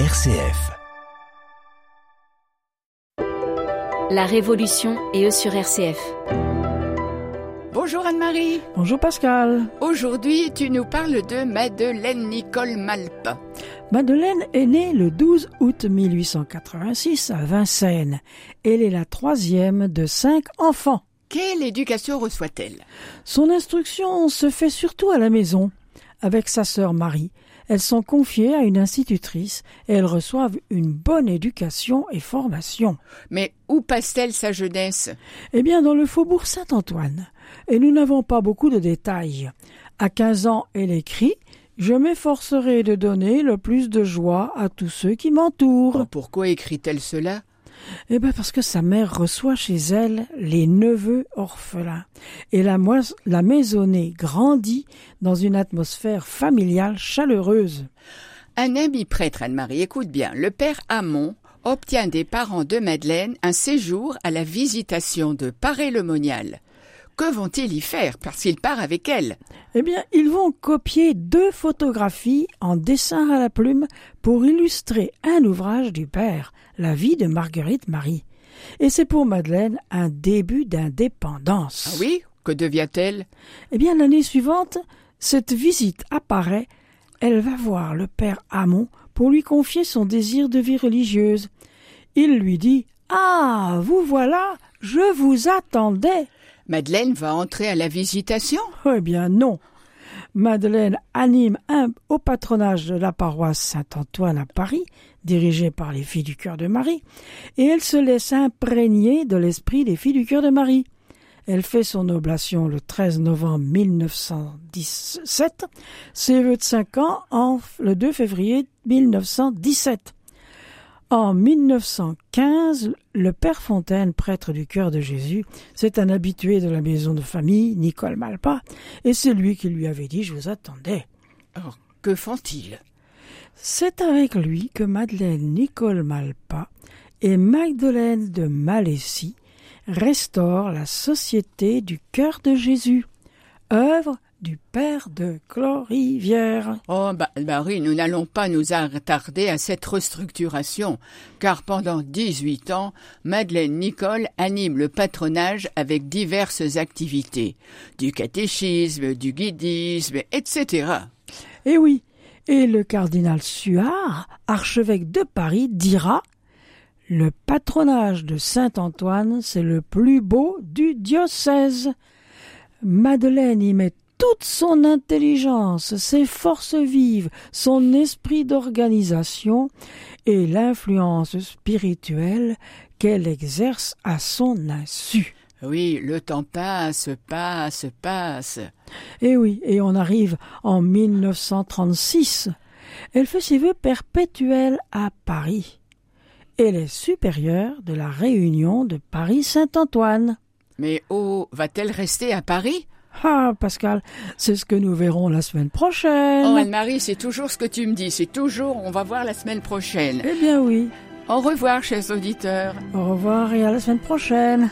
RCF. La Révolution et eux sur RCF. Bonjour Anne-Marie. Bonjour Pascal. Aujourd'hui, tu nous parles de Madeleine Nicole Malpa. Madeleine est née le 12 août 1886 à Vincennes. Elle est la troisième de cinq enfants. Quelle éducation reçoit-elle? Son instruction se fait surtout à la maison. Avec sa sœur Marie, elles sont confiées à une institutrice et elles reçoivent une bonne éducation et formation. Mais où passe-t-elle sa jeunesse? Eh bien, dans le faubourg Saint-Antoine. Et nous n'avons pas beaucoup de détails. À 15 ans, elle écrit Je m'efforcerai de donner le plus de joie à tous ceux qui m'entourent. Oh, pourquoi écrit-elle cela? Eh bien, parce que sa mère reçoit chez elle les neveux orphelins. Et la, maisonnée grandit dans une atmosphère familiale chaleureuse. Un ami prêtre, Anne-Marie, écoute bien. Le père Hamon obtient des parents de Madeleine un séjour à la visitation de Paray-le-Monial. Que vont-ils y faire parce qu'il part avec elle? Eh bien, ils vont copier deux photographies en dessin à la plume pour illustrer un ouvrage du père, La vie de Marguerite Marie. Et c'est pour Madeleine un début d'indépendance. Ah oui? Que devient-elle? Eh bien, l'année suivante, cette visite apparaît. Elle va voir le père Hamon pour lui confier son désir de vie religieuse. Il lui dit Ah, vous voilà, je vous attendais. Madeleine va entrer à la visitation Eh bien non. Madeleine anime un au patronage de la paroisse Saint-Antoine à Paris, dirigée par les filles du cœur de Marie, et elle se laisse imprégner de l'esprit des filles du cœur de Marie. Elle fait son oblation le 13 novembre 1917, ses vœux de cinq ans en le 2 février 1917. En 1915, le père Fontaine, prêtre du cœur de Jésus, c'est un habitué de la maison de famille, Nicole Malpa, et c'est lui qui lui avait dit Je vous attendais. Alors, que font-ils? C'est avec lui que Madeleine Nicole Malpa et Magdeleine de Malaisie restaurent la Société du cœur de Jésus, œuvre du père de Clorivière. Oh, bah, Marie, nous n'allons pas nous attarder à cette restructuration, car pendant 18 ans, Madeleine Nicole anime le patronage avec diverses activités, du catéchisme, du guidisme, etc. Eh oui, et le cardinal Suard, archevêque de Paris, dira Le patronage de Saint-Antoine, c'est le plus beau du diocèse. Madeleine y met toute son intelligence, ses forces vives, son esprit d'organisation et l'influence spirituelle qu'elle exerce à son insu. Oui, le temps passe, passe, passe. Et oui, et on arrive en 1936. Elle fait ses vœux perpétuels à Paris. Elle est supérieure de la Réunion de Paris-Saint-Antoine. Mais oh, va-t-elle rester à Paris? Ah, Pascal, c'est ce que nous verrons la semaine prochaine. Oh, Anne-Marie, c'est toujours ce que tu me dis, c'est toujours, on va voir la semaine prochaine. Eh bien oui. Au revoir, chers auditeurs. Au revoir et à la semaine prochaine.